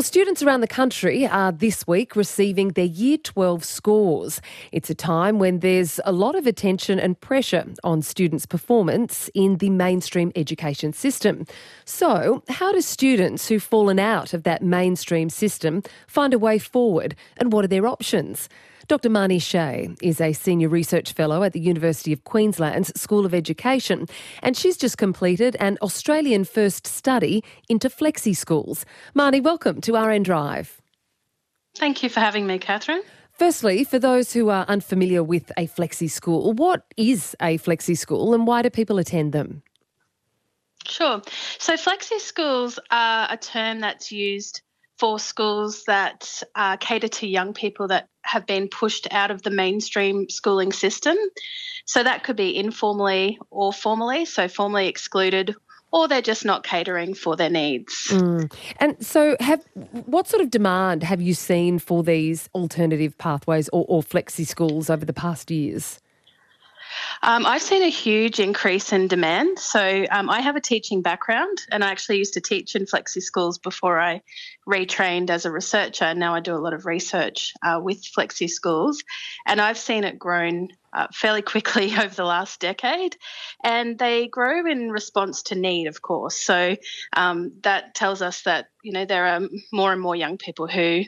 Well, students around the country are this week receiving their Year 12 scores. It's a time when there's a lot of attention and pressure on students' performance in the mainstream education system. So, how do students who've fallen out of that mainstream system find a way forward, and what are their options? Dr. Marnee Shay is a senior research fellow at the University of Queensland's School of Education, and she's just completed an Australian first study into flexi schools. Marnee, welcome to RN Drive. Thank you for having me, Catherine. Firstly, for those who are unfamiliar with a flexi school, what is a flexi school and why do people attend them? Sure. So, flexi schools are a term that's used for schools that uh, cater to young people that have been pushed out of the mainstream schooling system. So that could be informally or formally, so formally excluded or they're just not catering for their needs. Mm. And so, have what sort of demand have you seen for these alternative pathways or, or flexi schools over the past years? Um, I've seen a huge increase in demand. So um, I have a teaching background, and I actually used to teach in flexi schools before I retrained as a researcher. Now I do a lot of research uh, with flexi schools, and I've seen it grown uh, fairly quickly over the last decade, and they grow in response to need, of course. So um, that tells us that you know there are more and more young people who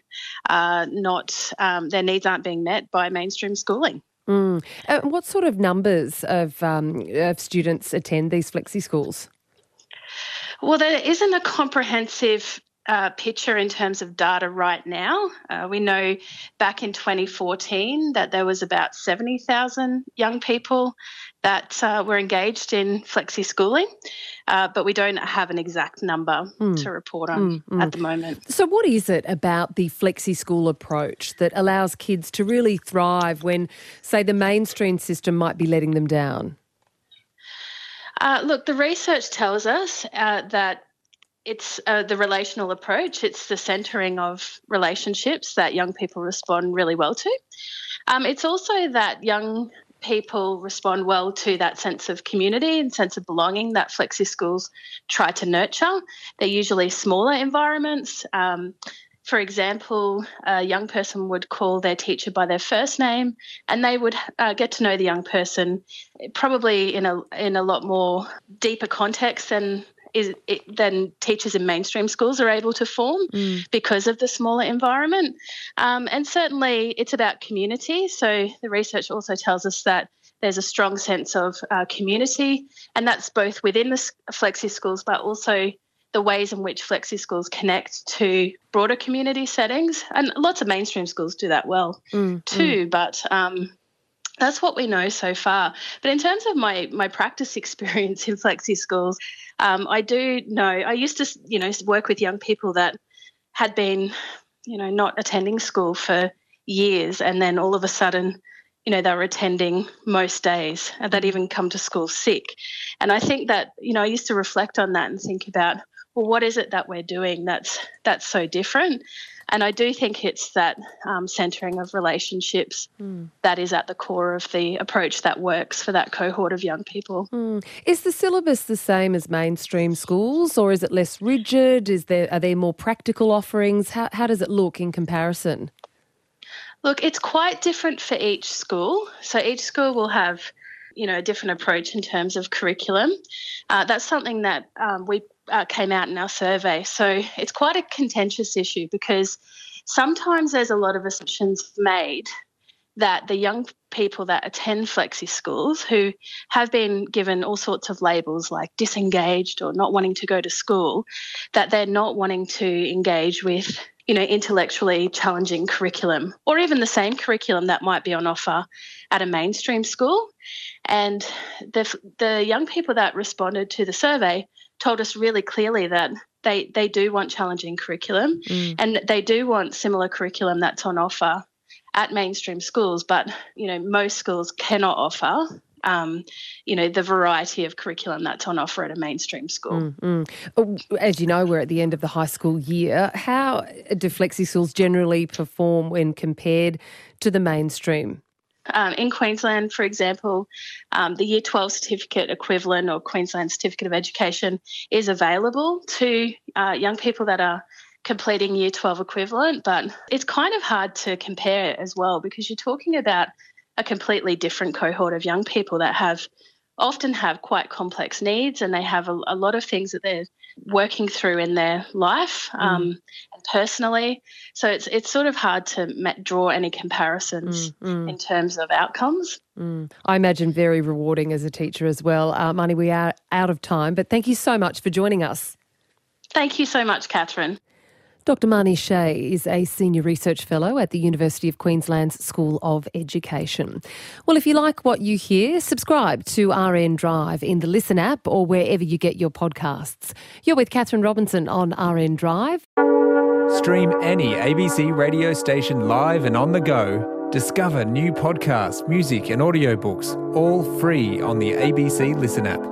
are not um, their needs aren't being met by mainstream schooling. Mm. Uh, what sort of numbers of, um, of students attend these flexi schools? Well, there isn't a comprehensive uh, picture in terms of data right now. Uh, we know back in 2014 that there was about 70,000 young people that uh, were engaged in flexi schooling, uh, but we don't have an exact number mm. to report on mm, mm. at the moment. So, what is it about the flexi school approach that allows kids to really thrive when, say, the mainstream system might be letting them down? Uh, look, the research tells us uh, that it's uh, the relational approach. It's the centering of relationships that young people respond really well to. Um, it's also that young people respond well to that sense of community and sense of belonging that flexi schools try to nurture. They're usually smaller environments. Um, for example, a young person would call their teacher by their first name, and they would uh, get to know the young person probably in a in a lot more deeper context than is it, than teachers in mainstream schools are able to form mm. because of the smaller environment. Um, and certainly, it's about community. So the research also tells us that there's a strong sense of uh, community, and that's both within the flexi schools, but also the ways in which flexi schools connect to broader community settings. And lots of mainstream schools do that well mm, too. Mm. But um, that's what we know so far. But in terms of my my practice experience in flexi schools, um, I do know I used to you know work with young people that had been you know not attending school for years, and then all of a sudden. You know, they were attending most days and they'd even come to school sick. And I think that, you know, I used to reflect on that and think about, well, what is it that we're doing that's that's so different? And I do think it's that um, centering of relationships mm. that is at the core of the approach that works for that cohort of young people. Mm. Is the syllabus the same as mainstream schools, or is it less rigid? Is there are there more practical offerings? How how does it look in comparison? Look, it's quite different for each school. So each school will have you know a different approach in terms of curriculum. Uh, that's something that um, we uh, came out in our survey. So it's quite a contentious issue because sometimes there's a lot of assumptions made that the young people that attend flexi schools who have been given all sorts of labels like disengaged or not wanting to go to school that they're not wanting to engage with you know intellectually challenging curriculum or even the same curriculum that might be on offer at a mainstream school and the the young people that responded to the survey told us really clearly that they they do want challenging curriculum mm. and they do want similar curriculum that's on offer at mainstream schools but you know most schools cannot offer um, you know the variety of curriculum that's on offer at a mainstream school. Mm, mm. As you know, we're at the end of the high school year. How do flexi schools generally perform when compared to the mainstream? Um, in Queensland, for example, um, the Year 12 certificate equivalent or Queensland Certificate of Education is available to uh, young people that are completing year 12 equivalent, but it's kind of hard to compare as well because you're talking about a completely different cohort of young people that have often have quite complex needs and they have a, a lot of things that they're working through in their life mm. um, and personally. So it's it's sort of hard to draw any comparisons mm, mm. in terms of outcomes. Mm. I imagine very rewarding as a teacher as well. Uh, Marnee, we are out of time, but thank you so much for joining us. Thank you so much, Catherine. Dr. Marnee Shay is a Senior Research Fellow at the University of Queensland's School of Education. Well, if you like what you hear, subscribe to RN Drive in the Listen app or wherever you get your podcasts. You're with Catherine Robinson on RN Drive. Stream any ABC radio station live and on the go. Discover new podcasts, music, and audiobooks, all free on the ABC Listen app.